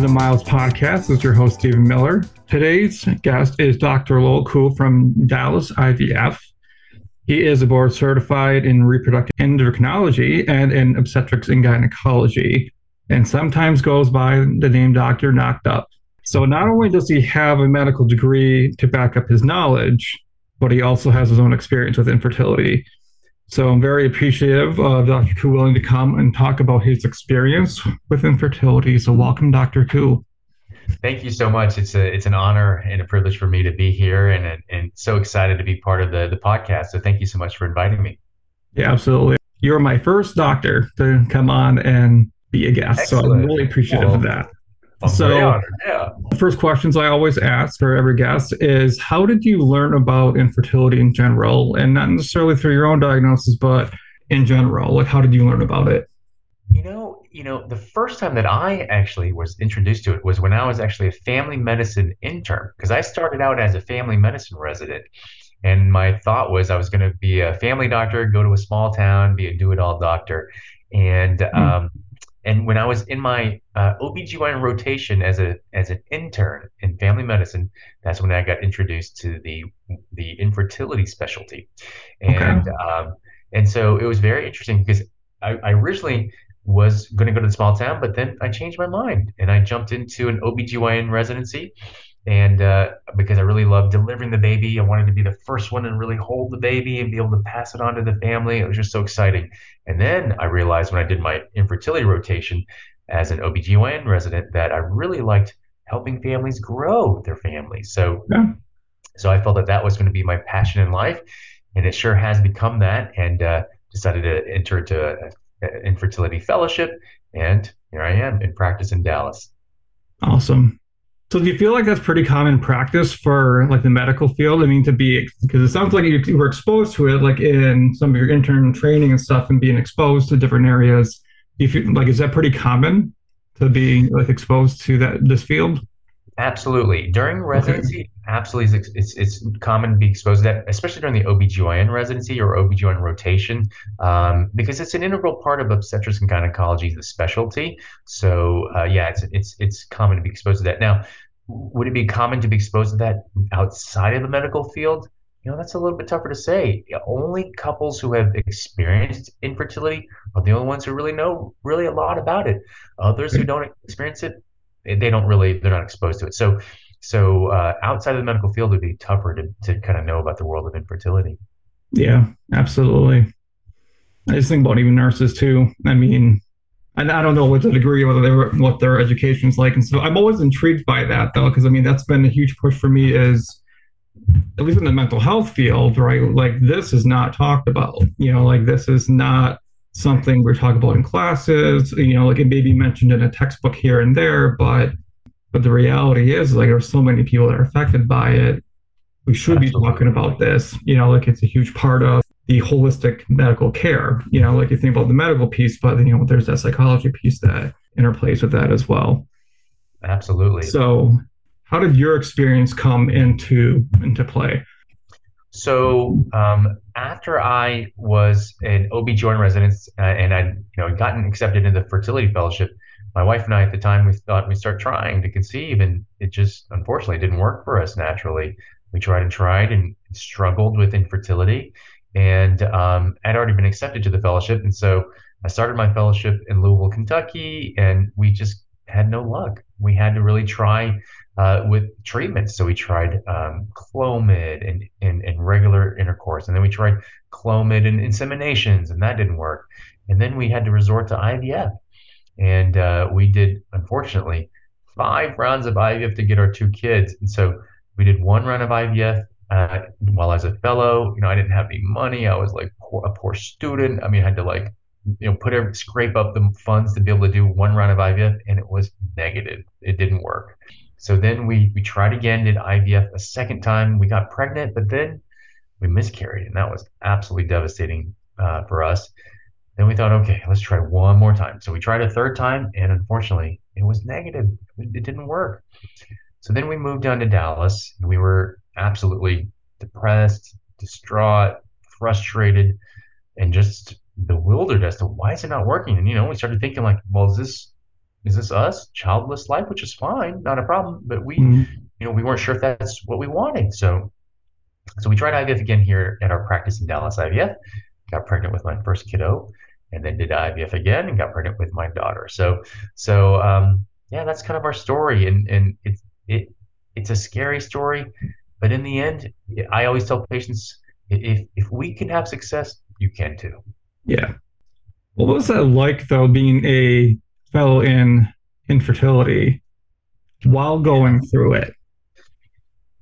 to the Miles Podcast. This is your host, Stephen Miller. Today's guest is Dr. Lowell Ku from Dallas IVF. He is a board certified in reproductive endocrinology and in obstetrics and gynecology, and sometimes goes by the name Dr. Knocked Up. So, not only does he have a medical degree to back up his knowledge, but he also has his own experience with infertility. So I'm very appreciative of Dr. Ku willing to come and talk about his experience with infertility. So welcome, Dr. Ku. Thank you so much. It's a it's an honor and a privilege for me to be here, and and so excited to be part of the the podcast. So thank you so much for inviting me. Yeah, absolutely. You're my first doctor to come on and be a guest, Excellent. so I'm really appreciative well, of that. I'm so, yeah. First questions I always ask for every guest is how did you learn about infertility in general? And not necessarily through your own diagnosis, but in general. Like how did you learn about it? You know, you know, the first time that I actually was introduced to it was when I was actually a family medicine intern, because I started out as a family medicine resident. And my thought was I was going to be a family doctor, go to a small town, be a do it all doctor. And mm. um, and when I was in my uh, OBGYN rotation as a as an intern in family medicine, that's when I got introduced to the the infertility specialty, and okay. um, and so it was very interesting because I, I originally was going to go to the small town, but then I changed my mind and I jumped into an OBGYN residency and uh, because I really loved delivering the baby, I wanted to be the first one to really hold the baby and be able to pass it on to the family. It was just so exciting. And then I realized when I did my infertility rotation as an OBGYN resident that I really liked helping families grow their families. So, yeah. so I felt that that was going to be my passion in life, and it sure has become that. And uh, decided to enter into an infertility fellowship, and here I am in practice in Dallas. Awesome. So do you feel like that's pretty common practice for like the medical field? I mean, to be because it sounds like you, were exposed to it, like in some of your intern training and stuff, and being exposed to different areas. Do you like is that pretty common to be like exposed to that this field? Absolutely. During residency, okay. absolutely, it's, it's, common to be exposed to that, especially during the OBGYN residency or OBGYN rotation, um, because it's an integral part of obstetrics and gynecology, the specialty. So, uh, yeah, it's, it's, it's common to be exposed to that. Now, would it be common to be exposed to that outside of the medical field? You know, that's a little bit tougher to say. Only couples who have experienced infertility are the only ones who really know really a lot about it. Others who don't experience it, they don't really they're not exposed to it. So so uh, outside of the medical field, it would be tougher to to kind of know about the world of infertility. Yeah, absolutely. I just think about even nurses too. I mean, and I don't know what the degree, whether they were, what their education is like, and so I'm always intrigued by that though, because I mean that's been a huge push for me. Is at least in the mental health field, right? Like this is not talked about. You know, like this is not something we're talking about in classes, you know, like it may be mentioned in a textbook here and there, but but the reality is like there's so many people that are affected by it. We should Absolutely. be talking about this, you know, like it's a huge part of the holistic medical care. You know, like you think about the medical piece, but you know, there's that psychology piece that interplays with that as well. Absolutely. So how did your experience come into into play? So um, after I was an OB/GYN resident uh, and I'd you know gotten accepted into the fertility fellowship, my wife and I at the time we thought we'd start trying to conceive, and it just unfortunately didn't work for us naturally. We tried and tried and struggled with infertility, and um, I'd already been accepted to the fellowship, and so I started my fellowship in Louisville, Kentucky, and we just had no luck. We had to really try uh, with treatments. So we tried um, Clomid and, and, and, regular intercourse, and then we tried Clomid and inseminations, and that didn't work. And then we had to resort to IVF. And uh, we did, unfortunately, five rounds of IVF to get our two kids. And so we did one round of IVF uh, while I was a fellow. You know, I didn't have any money. I was like poor, a poor student. I mean, I had to like you know, put scrape up the funds to be able to do one round of IVF, and it was negative. It didn't work. So then we we tried again, did IVF a second time. We got pregnant, but then we miscarried, and that was absolutely devastating uh, for us. Then we thought, okay, let's try one more time. So we tried a third time, and unfortunately, it was negative. It didn't work. So then we moved down to Dallas, and we were absolutely depressed, distraught, frustrated, and just bewildered as to why is it not working. And you know, we started thinking like, well, is this is this us? Childless life, which is fine, not a problem. But we, Mm, you know, we weren't sure if that's what we wanted. So, so we tried IVF again here at our practice in Dallas IVF. Got pregnant with my first kiddo, and then did IVF again and got pregnant with my daughter. So, so um, yeah, that's kind of our story, and and it's it it's a scary story, but in the end, I always tell patients if if we can have success, you can too. yeah. What was that like though, being a fellow in infertility while going through it?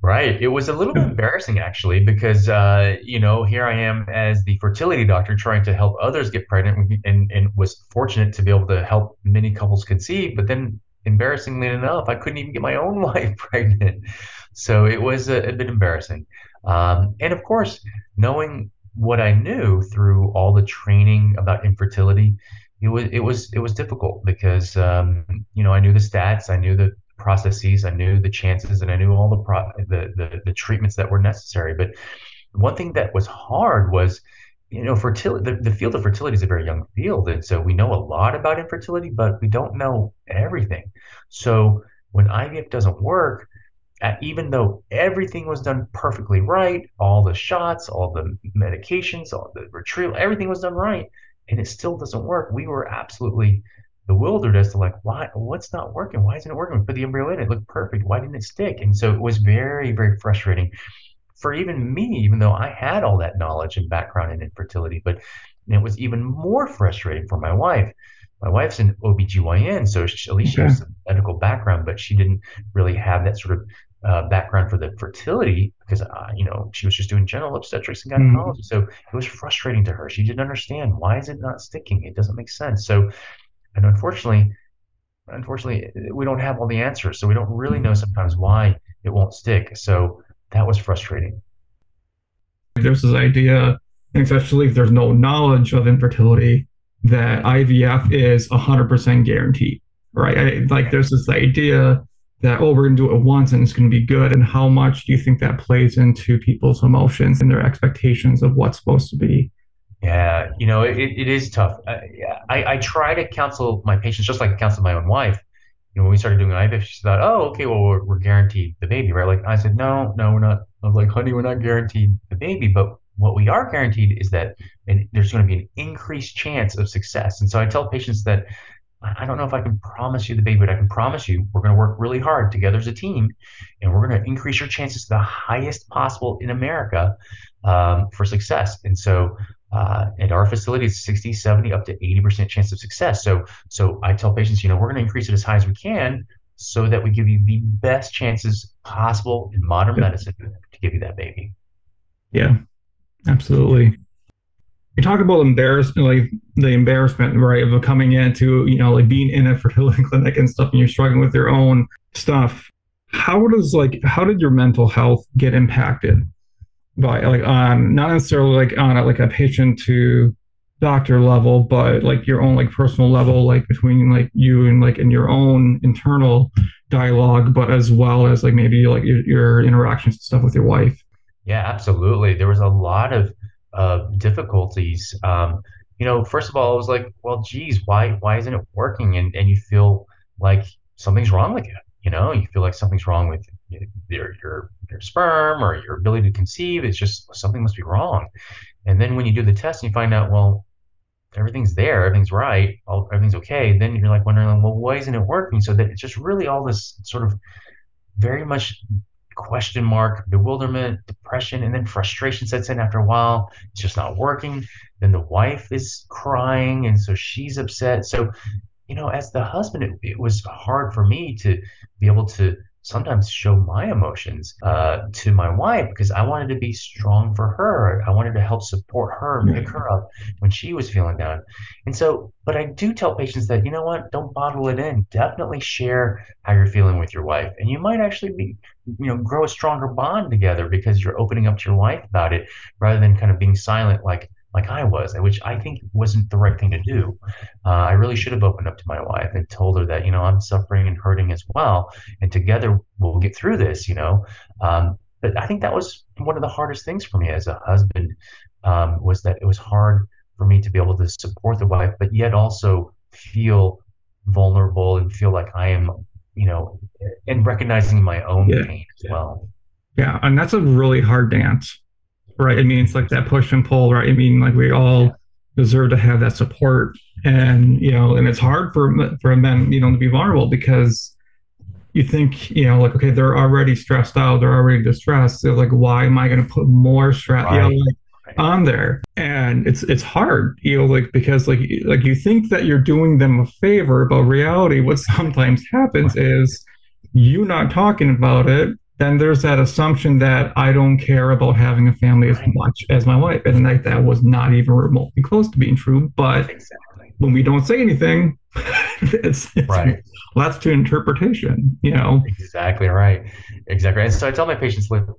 Right. It was a little embarrassing actually because uh, you know, here I am as the fertility doctor trying to help others get pregnant and and was fortunate to be able to help many couples conceive, but then embarrassingly enough, I couldn't even get my own wife pregnant. So it was a, a bit embarrassing. Um, and of course, knowing what I knew through all the training about infertility, it was it was it was difficult because um, you know I knew the stats, I knew the processes. I knew the chances and I knew all the pro- the, the the treatments that were necessary. But one thing that was hard was, you know, fertility. The, the field of fertility is a very young field, and so we know a lot about infertility, but we don't know everything. So when IVF doesn't work, even though everything was done perfectly right, all the shots, all the medications, all the retrieval, everything was done right, and it still doesn't work, we were absolutely bewildered as to like why what's not working? Why isn't it working? We put the embryo in it looked perfect. Why didn't it stick? And so it was very very frustrating for even me even though i had all that knowledge and background in infertility but it was even more frustrating for my wife. My wife's an OBGYN, so she, at least she has some medical background, but she didn't really have that sort of uh, background for the fertility because, uh, you know, she was just doing general obstetrics and Mm, gynecology. So it was frustrating to her. She didn't understand why is it not sticking? It doesn't make sense. So and unfortunately, unfortunately, we don't have all the answers. So we don't really know sometimes why it won't stick. So that was frustrating. There's this idea, especially if there's no knowledge of infertility, that IVF is 100% guaranteed, right? I, like there's this idea that, oh, we're going to do it once and it's going to be good. And how much do you think that plays into people's emotions and their expectations of what's supposed to be? Yeah, you know, it, it is tough. Uh, I, I, I try to counsel my patients just like I counsel my own wife. You know, when we started doing IVF, she thought, oh, okay, well, we're, we're guaranteed the baby, right? Like I said, no, no, we're not. I was like, honey, we're not guaranteed the baby, but what we are guaranteed is that there's going to be an increased chance of success. And so I tell patients that I don't know if I can promise you the baby, but I can promise you we're going to work really hard together as a team, and we're going to increase your chances to the highest possible in America um, for success. And so uh, at our facility, it's 60, 70, up to 80% chance of success. So, so I tell patients, you know, we're going to increase it as high as we can so that we give you the best chances possible in modern medicine to give you that baby. Yeah, absolutely. You talk about embarrassment, like the embarrassment, right, of coming into, you know, like being in a fertility clinic and stuff, and you're struggling with your own stuff. How does like how did your mental health get impacted by like on not necessarily like on a, like a patient to doctor level, but like your own like personal level, like between like you and like in your own internal dialogue, but as well as like maybe like your, your interactions and stuff with your wife. Yeah, absolutely. There was a lot of uh, difficulties. Um, you know, first of all, I was like, well, geez, why why isn't it working? And and you feel like something's wrong with you. You know, you feel like something's wrong with your your your sperm or your ability to conceive. It's just something must be wrong. And then when you do the test and you find out, well, everything's there, everything's right, all, everything's okay. Then you're like wondering, well, why isn't it working? So that it's just really all this sort of very much question mark, bewilderment, depression, and then frustration sets in after a while. It's just not working. Then the wife is crying, and so she's upset. So you know, as the husband, it, it was hard for me to be able to sometimes show my emotions uh, to my wife because I wanted to be strong for her. I wanted to help support her pick her up when she was feeling down. And so, but I do tell patients that, you know what, don't bottle it in. Definitely share how you're feeling with your wife. And you might actually be, you know, grow a stronger bond together because you're opening up to your wife about it rather than kind of being silent like, like I was, which I think wasn't the right thing to do. Uh, I really should have opened up to my wife and told her that, you know, I'm suffering and hurting as well. And together we'll get through this, you know. Um, but I think that was one of the hardest things for me as a husband um, was that it was hard for me to be able to support the wife, but yet also feel vulnerable and feel like I am, you know, and recognizing my own Yeah. pain as well. Yeah, and that's a really hard dance, right? I mean, it's like that push and pull, right? I mean, like we all deserve to have that support, and you know, and it's hard for for men, you know, to be vulnerable because you think, you know, like okay, they're already stressed out, they're already distressed. So like, why am I going to put more stress, you know, like on there? And it's it's hard, you know, like because like like you think that you're doing them a favor, but reality, what sometimes happens is you not talking about it then there's that assumption that I don't care about having a family as much as my wife. And like that was not even remotely close to being true. But Exactly. when we don't say anything, it's, it's Right. left to interpretation, you know? Exactly right. Exactly. And so I tell my patients, look,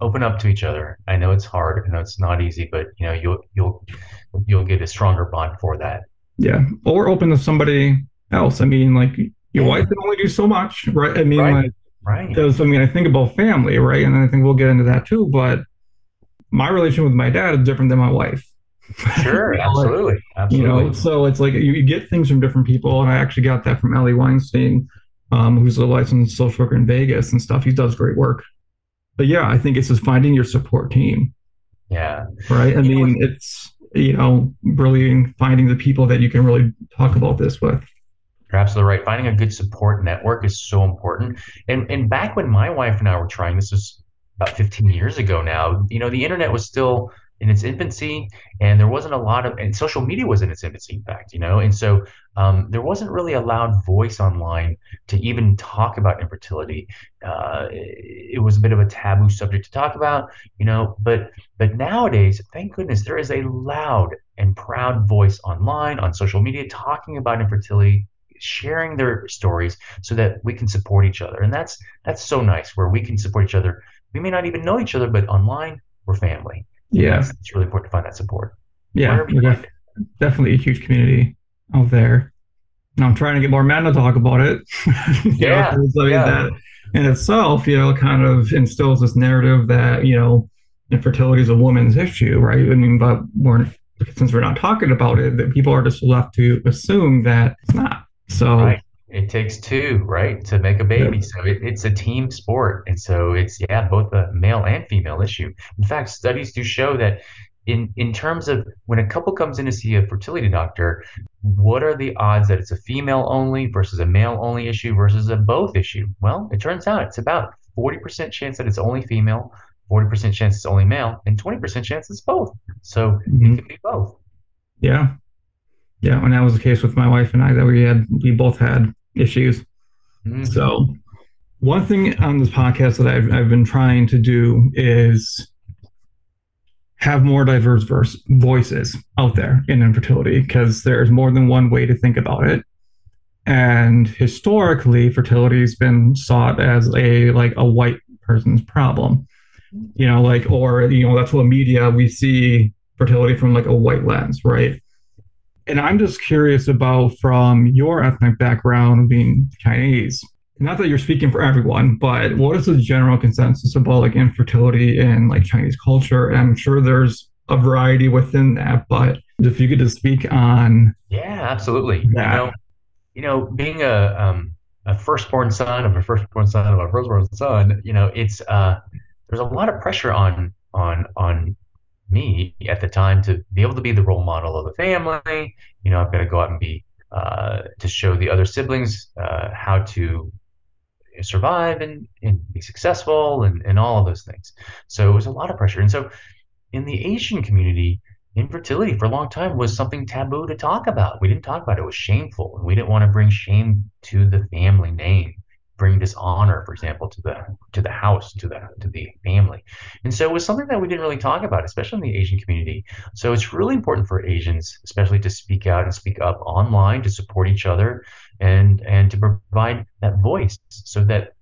open up to each other. I know it's hard. I know it's not easy, but you know, you'll you'll you'll get a stronger bond for that. Yeah. Or open to somebody else. I mean, like your wife can only do so much, right? I mean, Right. like, Right. because I mean, I think about family, right? And I think we'll get into that too. But my relationship with my dad is different than my wife. Sure. Know, like, Absolutely. you know so it's like you, get things from different people and i actually got that from ellie weinstein um, who's a licensed social worker in vegas and stuff he does great work but yeah i think it's just finding your support team Yeah. right i You know, mean it's you know really finding the people that you can really talk about this with You're absolutely right. Finding a good support network is so important. And and back when my wife and I were trying, this was about 15 years ago now, you know, the internet was still in its infancy and there wasn't a lot of and social media was in its infancy, in fact, you know, and so um, there wasn't really a loud voice online to even talk about infertility. Uh, it, was a bit of a taboo subject to talk about, you know, but but nowadays, thank goodness, there is a loud and proud voice online on social media talking about infertility sharing their stories so that we can support each other. And that's that's so nice where we can support each other. We may not even know each other but online we're family. Yeah. that's it's really important to find that support. Yeah wherever you we're find def- definitely a huge community out there. And i'm trying to get more men to talk about it. Know, yeah. mean, yeah. that in itself you know kind of instills this narrative that you know infertility is a woman's issue right? I mean but we're since we're not talking about it that people are just left to assume that it's not so right. It takes two right to make a baby. So it, it's a team sport. And so it's yeah both a male and female issue. In fact studies do show that in in terms of when a couple comes in to see a fertility doctor what are the odds that it's a female only versus a male only issue versus a both issue? Well it turns out it's about 40% chance that it's only female 40% chance it's only male and 20% chance it's both. So it mhm, can be both. Yeah yeah and that was the case with my wife and i that we had we both had issues. Hmm so one thing on this podcast that I've, I've been trying to do is have more diverse verse, voices out there in infertility because there's more than one way to think about it. And historically fertility has been sought as a like a white person's problem. You know like or you know that's what media we see fertility from like a white lens right and i'm just curious about from your ethnic background being chinese. Not that you're speaking for everyone but what is the general consensus about like infertility in like chinese culture? And i'm sure there's a variety within that but if you could just speak on yeah absolutely. You know you know, being a um, a firstborn son of a firstborn son of a firstborn son, you know, it's uh, there's a lot of pressure on on on me at the time to be able to be the role model of the family. You know, I've got to go out and be uh, to show the other siblings uh, how to survive and, and be successful and, and all of those things. So it was a lot of pressure. And so in the Asian community, infertility for a long time was something taboo to talk about. We didn't talk about it. It was shameful. And we didn't want to bring shame to the family name, bring dishonor, for example, to the to the house, to the to the family. And so it was something that we didn't really talk about, especially in the Asian community. So it's really important for Asians, especially to speak out and speak up online to support each other and and to provide that voice so that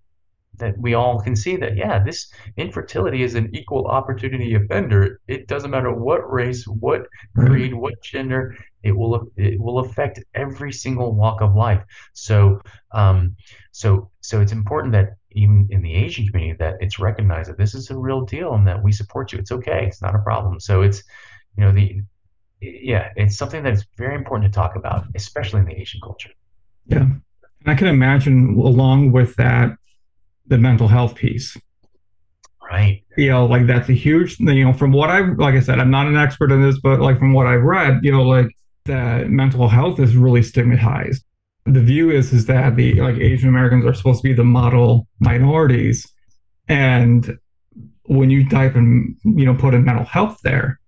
that we all can see that yeah this infertility is an equal opportunity offender it doesn't matter what race what creed what gender it will it will affect every single walk of life so um so so it's important that even in the asian community that it's recognized that this is a real deal and that we support you it's okay it's not a problem so it's you know the yeah it's something that's very important to talk about especially in the asian culture Yeah. And I can imagine along with that, the mental health piece. Right. You know, like that's a huge, you know, from what i've like I said, I'm not an expert in this, but like from what I've read, you know, like that mental health is really stigmatized. The view is, is that the like Asian Americans are supposed to be the model minorities. And when you type in, you know, put in mental health there,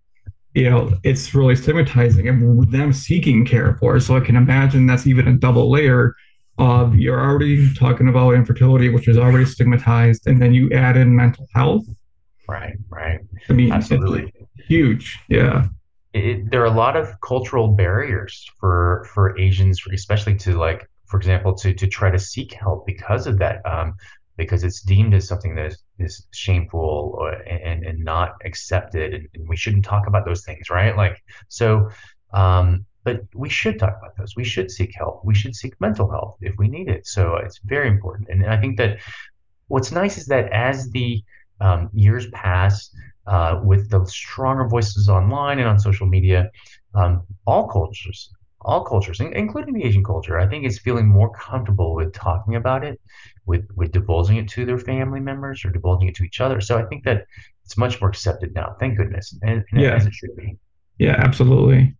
you know, it's really stigmatizing and them seeking care for it. So I can imagine that's even a double layer of you're already talking about infertility, which is already stigmatized, and then you add in mental health. Right, right. I mean, absolutely huge. Yeah. It, there are a lot of cultural barriers for for Asians, especially to like, for example, to to try to seek help because of that. Um, because it's deemed as something that is, is shameful or, and, and not accepted and, and, we shouldn't talk about those things right? Like so um, but we should talk about those. We should seek help. We should seek mental health if we need it. So it's very important. And i think that what's nice is that as the um, years pass uh, with the stronger voices online and on social media um, all cultures all cultures, including the Asian culture, I think is feeling more comfortable with talking about it, with with divulging it to their family members or divulging it to each other. So I think that it's much more accepted now. Thank goodness, and, and yeah. as it should be. Yeah, absolutely.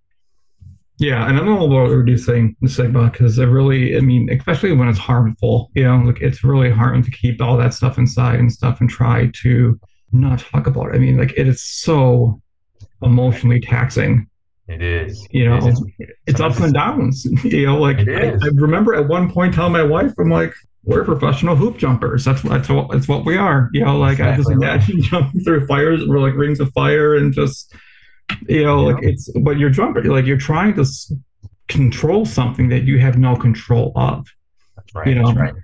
Yeah, and I'm all about reducing the stigma because it really, I mean, especially when it's harmful, you know, like it's really hard to keep all that stuff inside and stuff and try to not talk about it. I mean, like it is so emotionally taxing it is. You know, it is. It's, it's ups and downs. You know, like I, I, remember at one point telling my wife, I'm like, we're professional hoop jumpers. That's that's what that's what we are. You know, like exactly I just imagine right. jumping through fires, we're like rings of fire, and just you know, yeah. like it's but you're jumping, like you're trying to control something that you have no control of. That's right. You know, that's right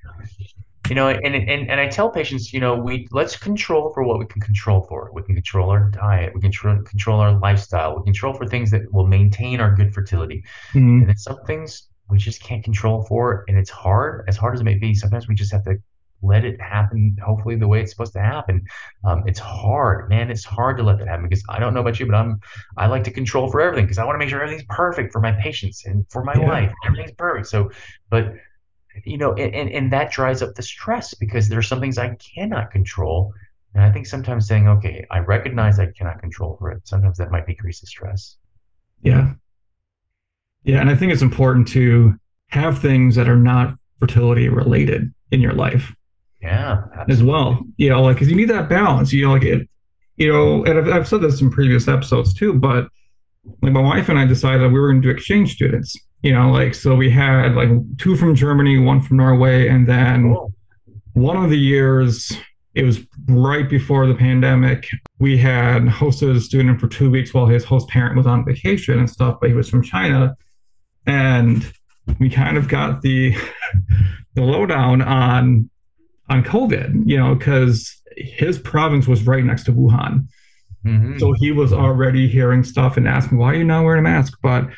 you know and, and and i tell patients you know we let's control for what we can control for. We can control our diet. We can control, control our lifestyle. We control for things that will maintain our good fertility. Mm-hmm. and then some things we just can't control for and it's hard as hard as it may be. Sometimes we just have to let it happen hopefully the way it's supposed to happen. Um, it's hard man. It's hard to let that happen because i don't know about you but i'm i like to control for everything because i want to make sure everything's perfect for my patients and for my yeah. wife. Everything's perfect. So but you know, and, and that dries up the stress because there's some things I cannot control. And I think sometimes saying, okay, I recognize I cannot control for it, sometimes that might decrease the stress. Yeah. Yeah. And I think it's important to have things that are not fertility related in your life. Yeah. Absolutely. As well. You know, like, because you need that balance. You know, like, it, you know, and I've, I've said this in previous episodes too, but like my wife and I decided that we were going to do exchange students you know, like so we had like two from Germany, one from Norway, and then cool. one of the years it was right before the pandemic. We had hosted a student for two weeks while his host parent was on vacation and stuff, but he was from China, and we kind of got the the lowdown on on COVID, you know, because his province was right next to Wuhan. Mm-hmm. So he was already hearing stuff and asking, why are you not wearing a mask? But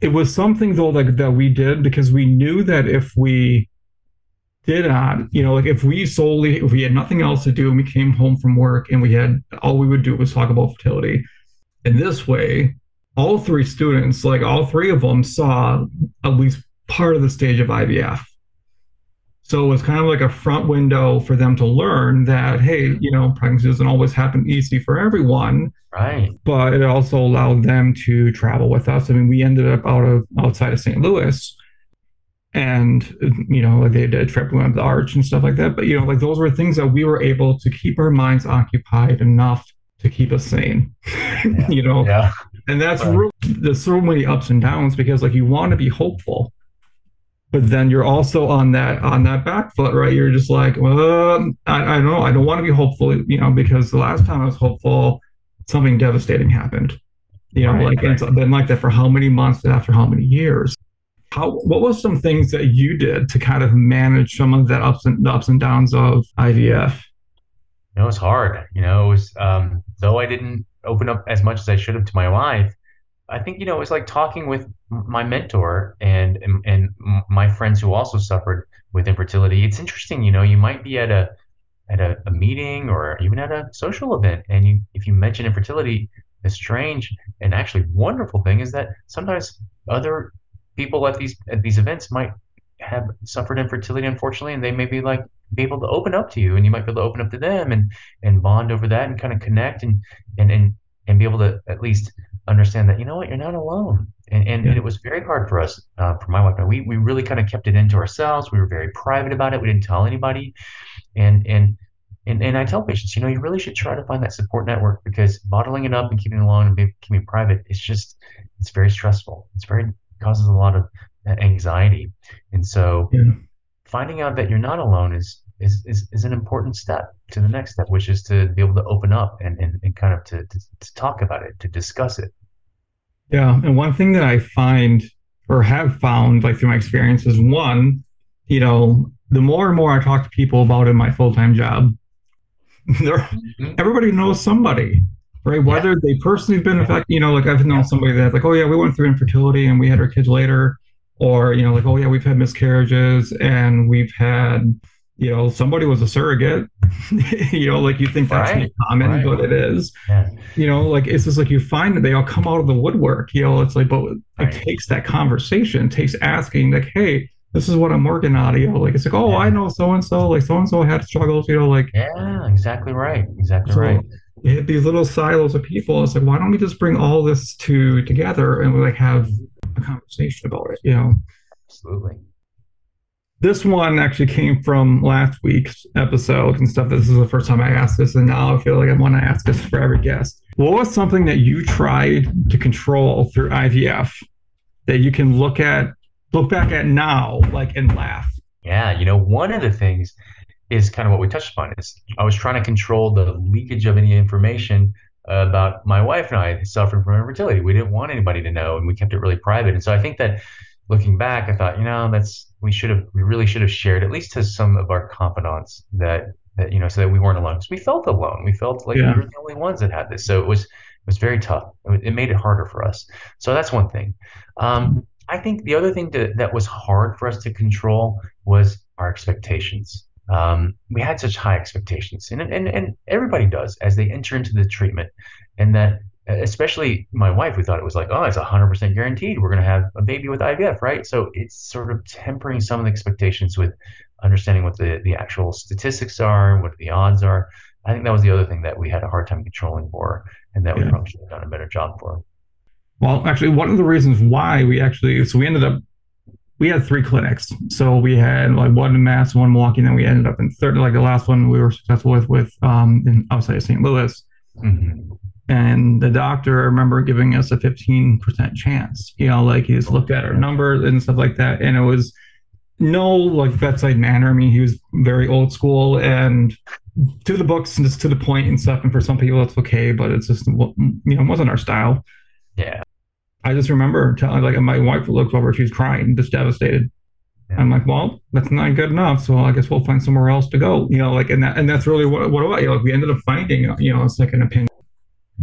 it was something though like that we did because we knew that if we did not, you know, like if we solely if we had nothing else to do and we came home from work and we had all we would do was talk about fertility. In this way, all three students, like all three of them, saw at least part of the stage of IVF. So it was kind of like a front window for them to learn that, hey, mm-hmm. you know, pregnancy doesn't always happen easy for everyone. Right. But it also allowed them to travel with us. I mean, we ended up out of outside of St. Louis and you know they did a trip we went to the arch and stuff like that but you know like those were things that we were able to keep our minds occupied enough to keep us sane yeah. you know yeah. and that's right. really there's so many ups and downs because like you want to be hopeful but then you're also on that on that back foot, right? You're just like, well, I, I don't know, I don't want to be hopeful, you know, because the last time I was hopeful, something devastating happened. You know, right, like right. it's been like that for how many months after how many years. How what was some things that you did to kind of manage some of that ups and the ups and downs of IVF? It was hard. You know, it was um, though I didn't open up as much as I should have to my wife. I think you know it was like talking with my mentor and and my friends who also suffered with infertility. It's interesting, you know, you might be at a at a, a meeting or even at a social event, and you if you mention infertility, the strange and actually wonderful thing is that sometimes other people at these at these events might have suffered infertility, unfortunately, and they may be like be able to open up to you, and you might be able to open up to them and and bond over that and kind of connect and and and and be able to at least understand that you know what you're not alone. And and, Yeah. and it was very hard for us, uh, for my wife and We we really kind of kept it into ourselves. We were very private about it. We didn't tell anybody. And and and and I tell patients, you know, you really should try to find that support network because bottling it up and keeping it alone and be, keeping it private, it's just it's very stressful. It's very causes a lot of anxiety. And so Yeah. finding out that you're not alone is is is, is an important step to the next step, which is to be able to open up and and, and kind of to, to to talk about it, to discuss it. Yeah. And one thing that I find or have found, like through my experience, is one, you know, the more and more I talk to people about in my full time job, there Mhm. everybody knows somebody, right? Yeah. Whether they personally have been affected, you know, like I've known Yeah. somebody that's like, oh yeah, we went through infertility and we had our kids later, or you know, like, oh yeah, we've had miscarriages and we've had, you know, somebody was a surrogate. you know, like you think that's not Right. common, Right. but it is. Yeah. You know, like it's just like you find that they all come out of the woodwork. You know, it's like, but it Right. takes that conversation, takes asking, like, hey, this is what I'm working on. You know, like it's like, oh, I know so and so, like so and so had struggles. You know, like Yeah, exactly right. Exactly so right. you hit these little silos of people. It's like, why don't we just bring all this to together and we like have a conversation about it? You know, Absolutely. This one actually came from last week's episode and stuff. This is the first time I asked this, and now I feel like I want to ask this for every guest. What was something that you tried to control through IVF that you can look at, look back at now, like and laugh? Yeah, you know, one of the things is kind of what we touched upon is I was trying to control the leakage of any information about my wife and I suffering from infertility. We didn't want anybody to know, and we kept it really private. And so I think that looking back, I thought, you know, that's we should have, we really should have shared at least to some of our confidants that that you know, so that we weren't alone. Because we felt alone. We felt like we were the only ones that had this. So it was it was very tough. It, it made it harder for us. So that's one thing. Um, I think the other thing to, that was hard for us to control was our expectations. Um, we had such high expectations, and, and and everybody does as they enter into the treatment, and that especially my wife, we thought it was like, oh, it's 100% guaranteed. We're going to have a baby with IVF, right? So it's sort of tempering some of the expectations with understanding what the, the actual statistics are, what the odds are. I think that was the other thing that we had a hard time controlling for, and that we probably should have done a better job for. Well, actually, one of the reasons why we actually, so we ended up, we had three clinics. So we had like one in Mass, one in Milwaukee, and then we ended up in third, like the last one we were successful with, with um, in outside of St. Louis. hmm And the doctor, I remember giving us a 15% chance, you know, like he just looked at our numbers and stuff like that. And it was no like bedside manner. I mean, he was very old school and to the books and just to the point and stuff. And for some people, that's okay, but it's just, you know, it wasn't our style. Yeah. I just remember telling like my wife looked over, she was crying, just devastated. Yeah. I'm like, well, that's not good enough. So I guess we'll find somewhere else to go. You know, like and that and that's really what what about you like we ended up finding, you know, a second opinion.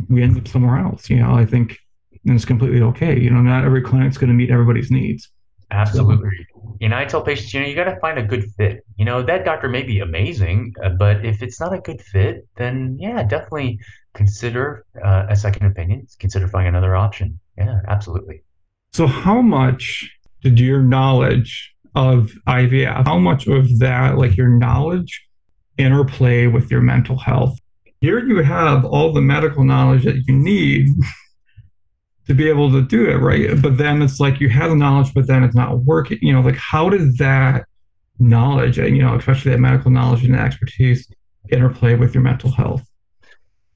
We end up somewhere else. You know, I think and it's completely okay. You know, not every clinic's gonna meet everybody's needs. Absolutely. And I tell patients, you know, you got to find a good fit. You know, that doctor may be amazing, uh, but if it's not a good fit, then yeah, definitely consider uh, a second opinion. Consider finding another option. Yeah, absolutely. So how much did your knowledge of IVF, how much of that, like your knowledge, interplay with your mental health? Here you have all the medical knowledge that you need to be able to do it, right? But then it's like you have the knowledge, but then it's not working. You know, like how did that knowledge, and you know, especially that medical knowledge and expertise, interplay with your mental health?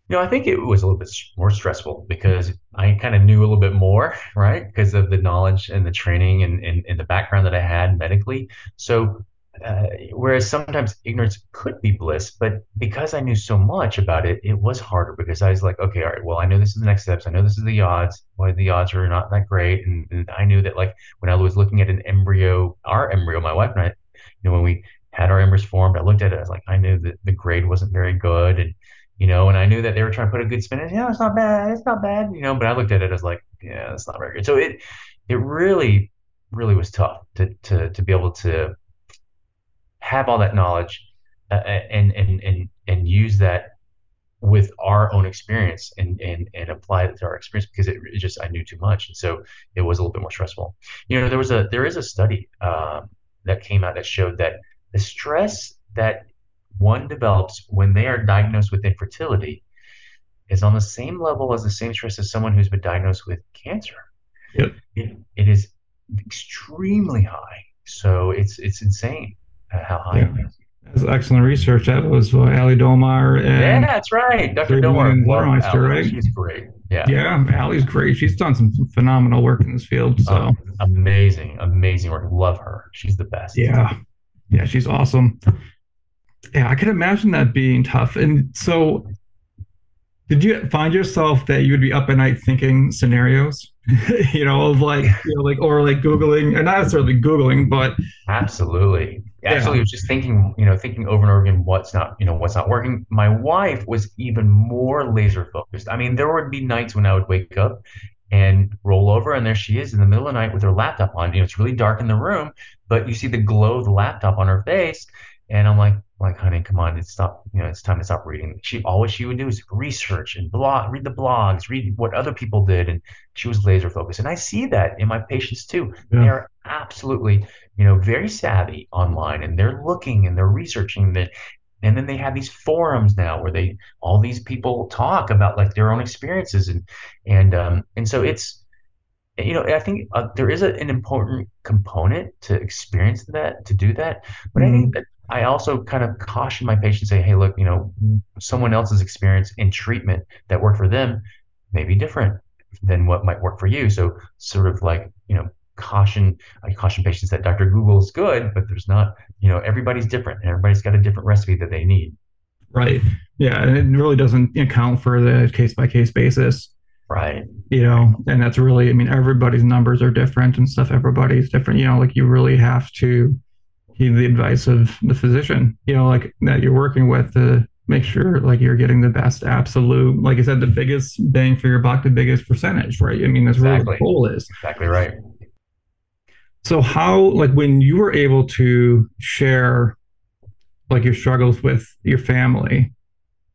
You know, I think it was a little bit more stressful because I kind of knew a little bit more, right? Because of the knowledge and the training and, and, and the background that I had medically. So, uh, whereas sometimes ignorance could be bliss, but because I knew so much about it, it was harder because I was like, okay, all right, well, I know this is the next steps. I know this is the odds. Why the odds are not that great. And, and I knew that, like, when I was looking at an embryo, our embryo, my wife and I, you know, when we had our embryos formed, I looked at it, I was like, I knew that the grade wasn't very good. And you know, and I knew that they were trying to put a good spin in. Yeah, it's not bad. It's not bad. You know, but I looked at it as like, yeah, it's not very good. So it, it really, really was tough to to to be able to have all that knowledge uh, and and and and use that with our own experience and and and apply it to our experience because it, it just I knew too much, and so it was a little bit more stressful. You know, there was a there is a study um, that came out that showed that the stress that one develops when they are diagnosed with infertility is on the same level as the same stress as someone who's been diagnosed with cancer. Yep. It, it is extremely high. So it's it's insane how high yeah. it is. That's excellent research. That was uh, Ali Domar. And yeah, that's right. Dr. Domar. right? She's great. Yeah. Yeah, Ali's great. She's done some phenomenal work in this field. So um, amazing, amazing work. Love her. She's the best. Yeah. Yeah, she's awesome. Yeah, I can imagine that being tough. And so did you find yourself that you would be up at night thinking scenarios? you know, of like, you know, like, or like Googling, and not necessarily Googling, but absolutely. Actually, yeah. was just thinking, you know, thinking over and over again, what's not, you know, what's not working. My wife was even more laser focused. I mean, there would be nights when I would wake up and roll over, and there she is in the middle of the night with her laptop on. You know, it's really dark in the room, but you see the glow of the laptop on her face, and I'm like, like, honey, come on, it's stop. You know, it's time to stop reading. She always she would do is research and blog, read the blogs, read what other people did, and she was laser focused. And I see that in my patients too. Yeah. They are absolutely, you know, very savvy online, and they're looking and they're researching that. And then they have these forums now where they all these people talk about like their own experiences, and and um and so it's you know, I think uh, there is a, an important component to experience that, to do that. But mm-hmm. I think mm-hmm. that I also kind of caution my patients, say, hey, look, you know, someone else's experience in treatment that worked for them may be different than what might work for you. So sort of like, you know, caution, I caution patients that Dr. Google is good, but there's not, you know, everybody's different and everybody's got a different recipe that they need. Right. Yeah. And it really doesn't account for the case by case basis. Right. You know, and that's really, I mean, everybody's numbers are different and stuff. Everybody's different. You know, like you really have to heed the advice of the physician, you know, like that you're working with to make sure like you're getting the best absolute, like I said, the biggest bang for your buck, the biggest percentage, right? I mean, that's exactly. really the goal is. Exactly right. So how, like when you were able to share like your struggles with your family,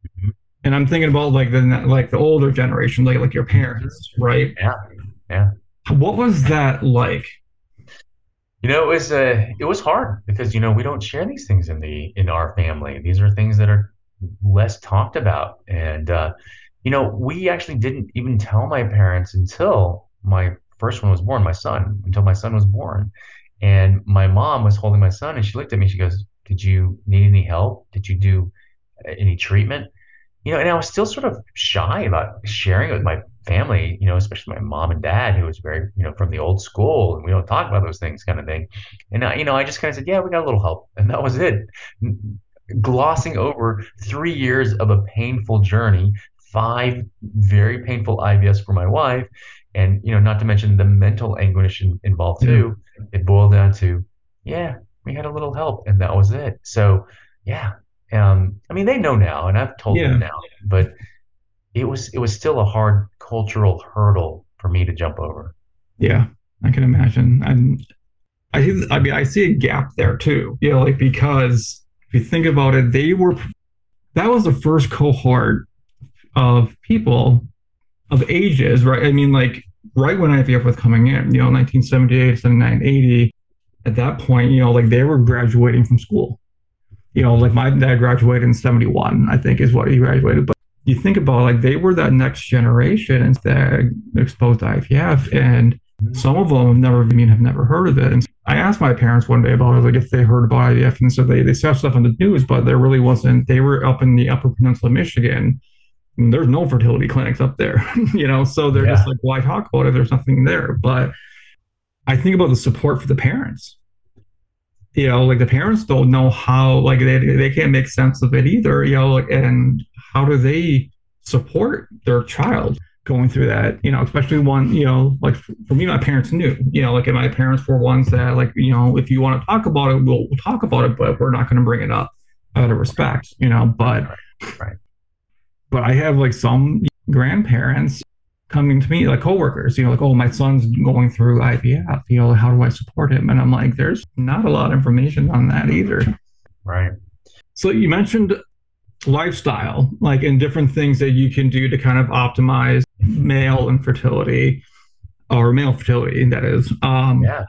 mm-hmm. and I'm thinking about like the like the older generation, like like your parents, right? Yeah, yeah. What was that like? You know, it was uh, it was hard because you know we don't share these things in the in our family. These are things that are less talked about, and uh, you know we actually didn't even tell my parents until my first one was born, my son, until my son was born, and my mom was holding my son, and she looked at me. She goes, "Did you need any help? Did you do any treatment?" You know, and I was still sort of shy about sharing it with my family, you know, especially my mom and dad, who was very, you know, from the old school, and we don't talk about those things, kind of thing. And I, you know, I just kind of said, yeah, we got a little help, and that was it. Glossing over three years of a painful journey, five very painful IVFs for my wife, and you know, not to mention the mental anguish in, involved too. Mm. It boiled down to, yeah, we had a little help, and that was it. So, yeah, um, I mean, they know now, and I've told yeah. them now, but it was it was still a hard cultural hurdle for me to jump over. Yeah, I can imagine. And I I mean I see a gap there too. You know, like because if you think about it, they were that was the first cohort of people of ages, right? I mean, like right when IVF was coming in, you know, 1978, 79, 80, at that point, you know, like they were graduating from school. You know, like my dad graduated in 71, I think is what he graduated. But you think about like they were that next generation that exposed to IVF, and mm-hmm. some of them never I mean have never heard of it. And I asked my parents one day about it, like if they heard about IVF, and so they they saw stuff on the news, but there really wasn't. They were up in the Upper Peninsula, of Michigan. there's no fertility clinics up there, you know, so they're yeah. just like, why talk about it? There's nothing there. But I think about the support for the parents you know like the parents don't know how like they, they can't make sense of it either you know like and how do they support their child going through that you know especially one you know like for me my parents knew you know like and my parents were ones that like you know if you want to talk about it we'll, we'll talk about it but we're not going to bring it up out of respect you know but right. but i have like some grandparents coming to me like coworkers you know like oh my son's going through ivf you know how do i support him and i'm like there's not a lot of information on that either right so you mentioned lifestyle, like in different things that you can do to kind of optimize male infertility or male fertility, that is. Um, yeah.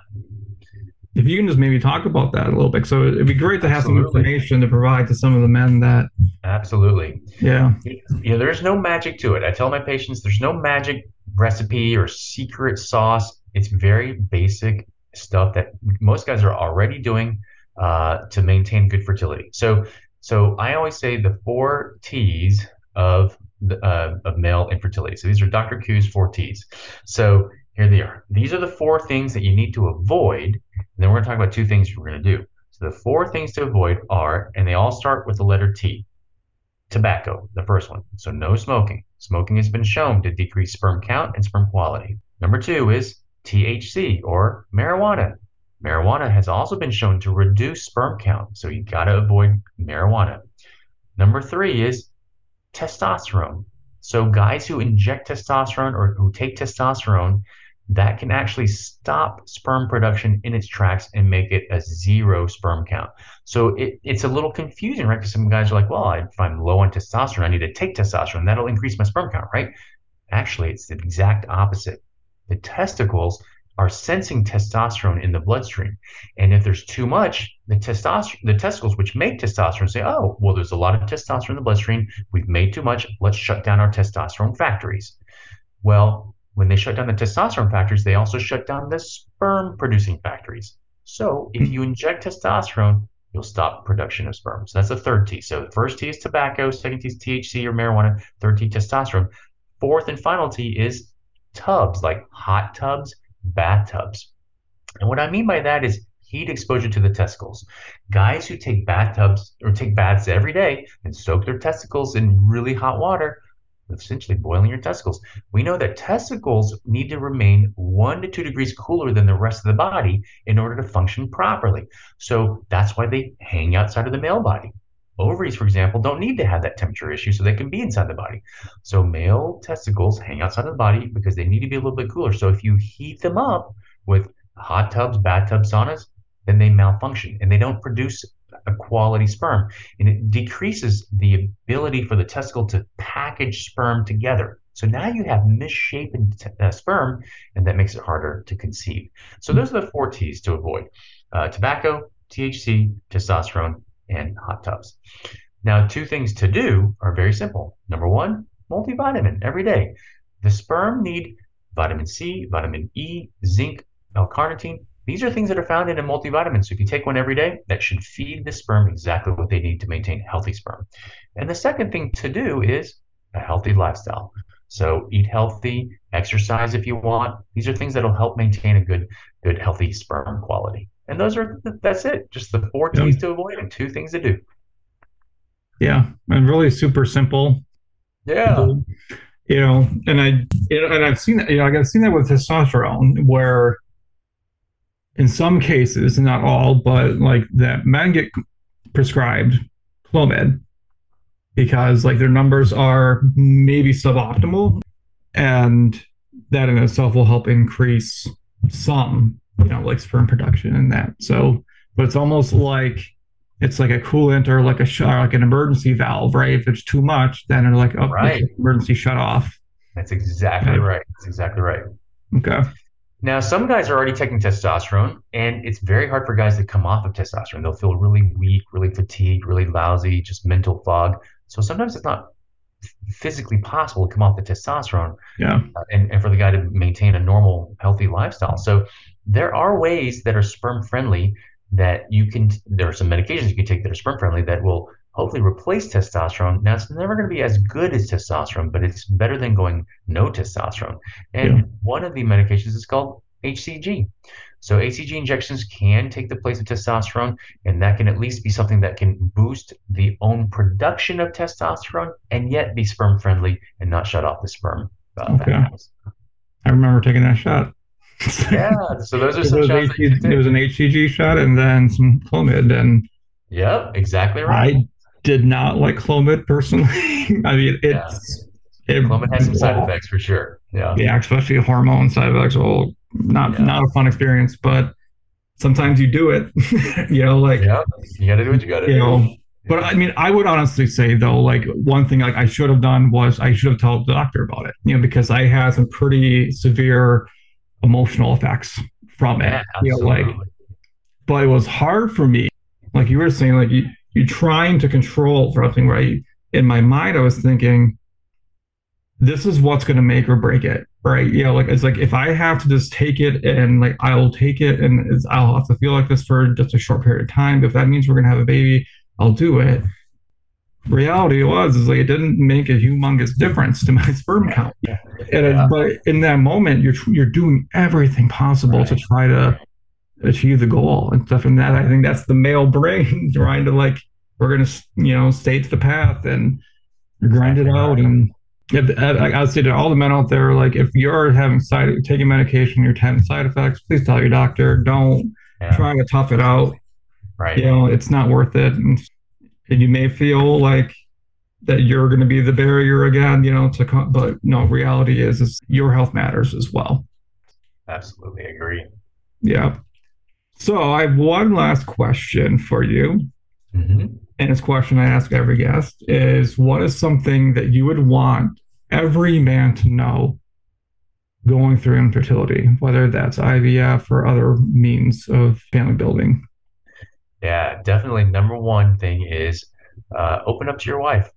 If you can just maybe talk about that a little bit. So it'd be great to have Absolutely. some information to provide to some of the men that, Absolutely. yeah, know, there's no magic to it. I tell my patients there's no magic recipe or secret sauce. It's very basic stuff that most guys are already doing uh, to maintain good fertility. So, so I always say the four T's of the, uh, of male infertility. So these are Dr. Ku's four T's. So here they are. These are the four things that you need to avoid. And then we're going to talk about two things we're going to do. So the four things to avoid are, and they all start with the letter T. Tobacco, the first one. So no smoking. Smoking has been shown to decrease sperm count and sperm quality. Number two is THC or marijuana. Marijuana has also been shown to reduce sperm count, so you got to avoid marijuana. Number three is testosterone. So guys who inject testosterone or who take testosterone, that can actually stop sperm production in its tracks and make it a zero sperm count. So it, it's a little confusing, right? Because some guys are like, well, if I'm low on testosterone, I need to take testosterone. That'll increase my sperm count, right? Actually, it's the exact opposite. The testicles are sensing testosterone in the bloodstream. And if there's too much, the testosterone, the testicles, which make testosterone, say, oh, well, there's a lot of testosterone in the bloodstream. We've made too much. Let's shut down our testosterone factories. Well, when they shut down the testosterone factories, they also shut down the sperm producing factories. So if you inject testosterone, you'll stop production of sperm. So that's the third T. So the first T is tobacco, second T is THC or marijuana, third T testosterone. Fourth and final T is tubs, like hot tubs, bathtubs. And what I mean by that is heat exposure to the testicles. Guys who take bathtubs or take baths every day and soak their testicles in really hot water, essentially boiling your testicles. We know that testicles need to remain one to two degrees cooler than the rest of the body in order to function properly. So that's why they hang outside of the male body. Ovaries, for example, don't need to have that temperature issue, so they can be inside the body. So male testicles hang outside of the body because they need to be a little bit cooler. So if you heat them up with hot tubs, bathtubs, saunas, then they malfunction and they don't produce a quality sperm. And it decreases the ability for the testicle to package sperm together. So now you have misshapen t- uh, sperm, and that makes it harder to conceive. So those are the four T's to avoid uh, tobacco, THC, testosterone, and hot tubs. Now, two things to do are very simple. Number one, multivitamin every day. The sperm need vitamin C, vitamin E, zinc, L-carnitine. These are things that are found in a multivitamin. So if you take one every day, that should feed the sperm exactly what they need to maintain healthy sperm. And the second thing to do is a healthy lifestyle. So eat healthy, exercise if you want. These are things that'll help maintain a good, good, healthy sperm quality. And those are that's it. Just the four Yeah. T's to avoid and two things to do. yeah, and really super simple. Yeah. You know, and I, you know, and I've seen that, you know, I've seen that with testosterone where in some cases, not all, but like that men get prescribed Clomid because like their numbers are maybe suboptimal and that in itself will help increase some, you know, like sperm production and that. So, but it's almost like it's like a coolant or like a sh- or like an emergency valve, right? If it's too much, then they're like, oh, Right. emergency shut off. That's exactly Yeah. right. That's exactly right. Okay. Now, some guys are already taking testosterone, and it's very hard for guys to come off of testosterone. They'll feel really weak, really fatigued, really lousy, just mental fog. So sometimes it's not physically possible to come off the testosterone Yeah. uh, and, and for the guy to maintain a normal, healthy lifestyle. So there are ways that are sperm friendly that you can, there are some medications you can take that are sperm friendly that will hopefully replace testosterone. Now, it's never going to be as good as testosterone, but it's better than going no testosterone. And Yeah. one of the medications is called HCG. So HCG injections can take the place of testosterone, and that can at least be something that can boost the own production of testosterone and yet be sperm friendly and not shut off the sperm. Uh, Okay. factors. I remember taking that shot. Yeah, so those are some was shots HCG was an HCG shot and then some Clomid. And Yep, exactly right. I did not like Clomid personally. I mean, Yeah. it, Clomid has some side effects for sure. Yeah. Yeah, especially hormone side effects. Well, not Yeah. not a fun experience, but sometimes you do it. you know, like Yeah, you got to do what you got to you do. know. But I mean, I would honestly say though, like one thing like I should have done was I should have told the doctor about it. You know, because I had some pretty severe emotional effects from it. Yeah, You know, like but it was hard for me. Like you were saying, like you you're trying to control something, right? In my mind, I was thinking, this is what's going to make or break it, right? You know, like it's like if I have to just take it and like I'll take it and I'll have to feel like this for just a short period of time. If that means we're going to have a baby, I'll do it. Reality was is like it didn't make a humongous difference to my sperm count. Yeah. And yeah. but in that moment, you're you're doing everything possible right. to try to achieve the goal and stuff. And that I think that's the male brain trying to like we're gonna you know stay to the path and grind it out and if, uh, I would say to all the men out there, like if you're having side taking medication, you're having side effects, please tell your doctor. Don't yeah. try to tough it out. Right. You know, it's not worth it. And, and you may feel like that you're going to be the barrier again, you know, to come, but no, reality is, is your health matters as well. Absolutely agree. Yeah. So I have one last question for you. Mm-hmm. And this question I ask every guest is what is something that you would want every man to know going through infertility, whether that's IVF or other means of family building? Yeah, definitely. Number one thing is uh, open up to your wife.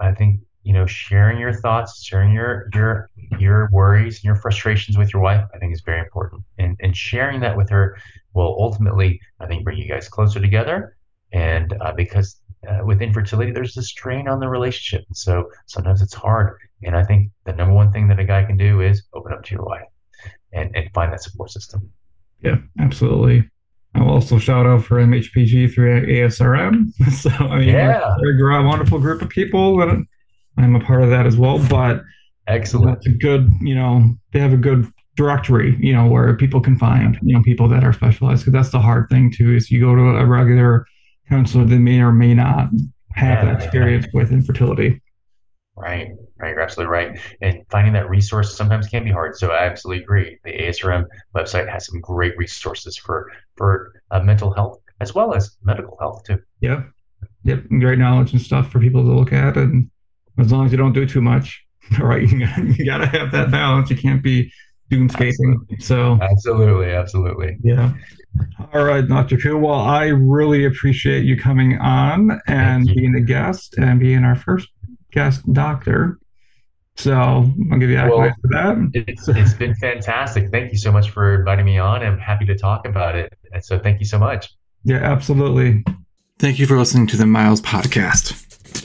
I think you know sharing your thoughts, sharing your your your worries and your frustrations with your wife. I think is very important, and and sharing that with her will ultimately, I think, bring you guys closer together. And uh, because uh, with infertility, there's a strain on the relationship. So sometimes it's hard. And I think the number one thing that a guy can do is open up to your wife and, and find that support system. Yeah, absolutely. I'll also shout out for MHPG through ASRM. So, I mean, yeah. they're a wonderful group of people, and I'm a part of that as well. But excellent. That's a good, you know, they have a good directory, you know, where people can find, you know, people that are specialized. Because that's the hard thing, too, is you go to a regular counselor that may or may not have that experience with infertility. Right, right. You're absolutely right. And finding that resource sometimes can be hard. So I absolutely agree. The ASRM website has some great resources for for uh, mental health as well as medical health too. Yep, yep. Great knowledge and stuff for people to look at. And as long as you don't do too much, right? You got to have that balance. You can't be doomscaping. Absolutely. So absolutely, absolutely. Yeah. All right, Dr. Ku. Well, I really appreciate you coming on and being a guest and being our first guest doctor. So I'll give you accolades well, for that. It's, it's been fantastic. Thank you so much for inviting me on. I'm happy to talk about it. And so thank you so much. Yeah, absolutely. Thank you for listening to the Miles Podcast.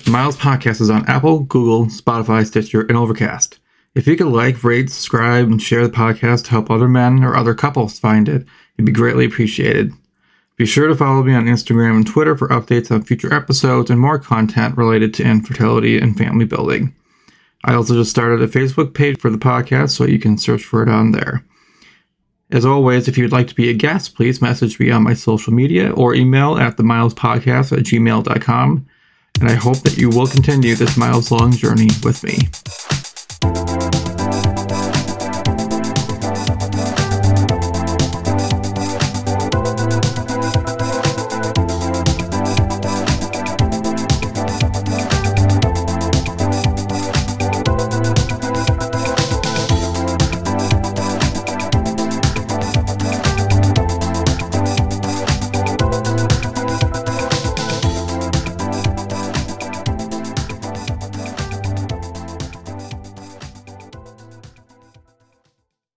Miles Podcast is on Apple, Google, Spotify, Stitcher, and Overcast. If you could like, rate, subscribe, and share the podcast to help other men or other couples find it, it'd be greatly appreciated. Be sure to follow me on Instagram and Twitter for updates on future episodes and more content related to infertility and family building. I also just started a Facebook page for the podcast, so you can search for it on there. As always, if you'd like to be a guest, please message me on my social media or email at themilespodcast at gmail.com. And I hope that you will continue this miles long journey with me.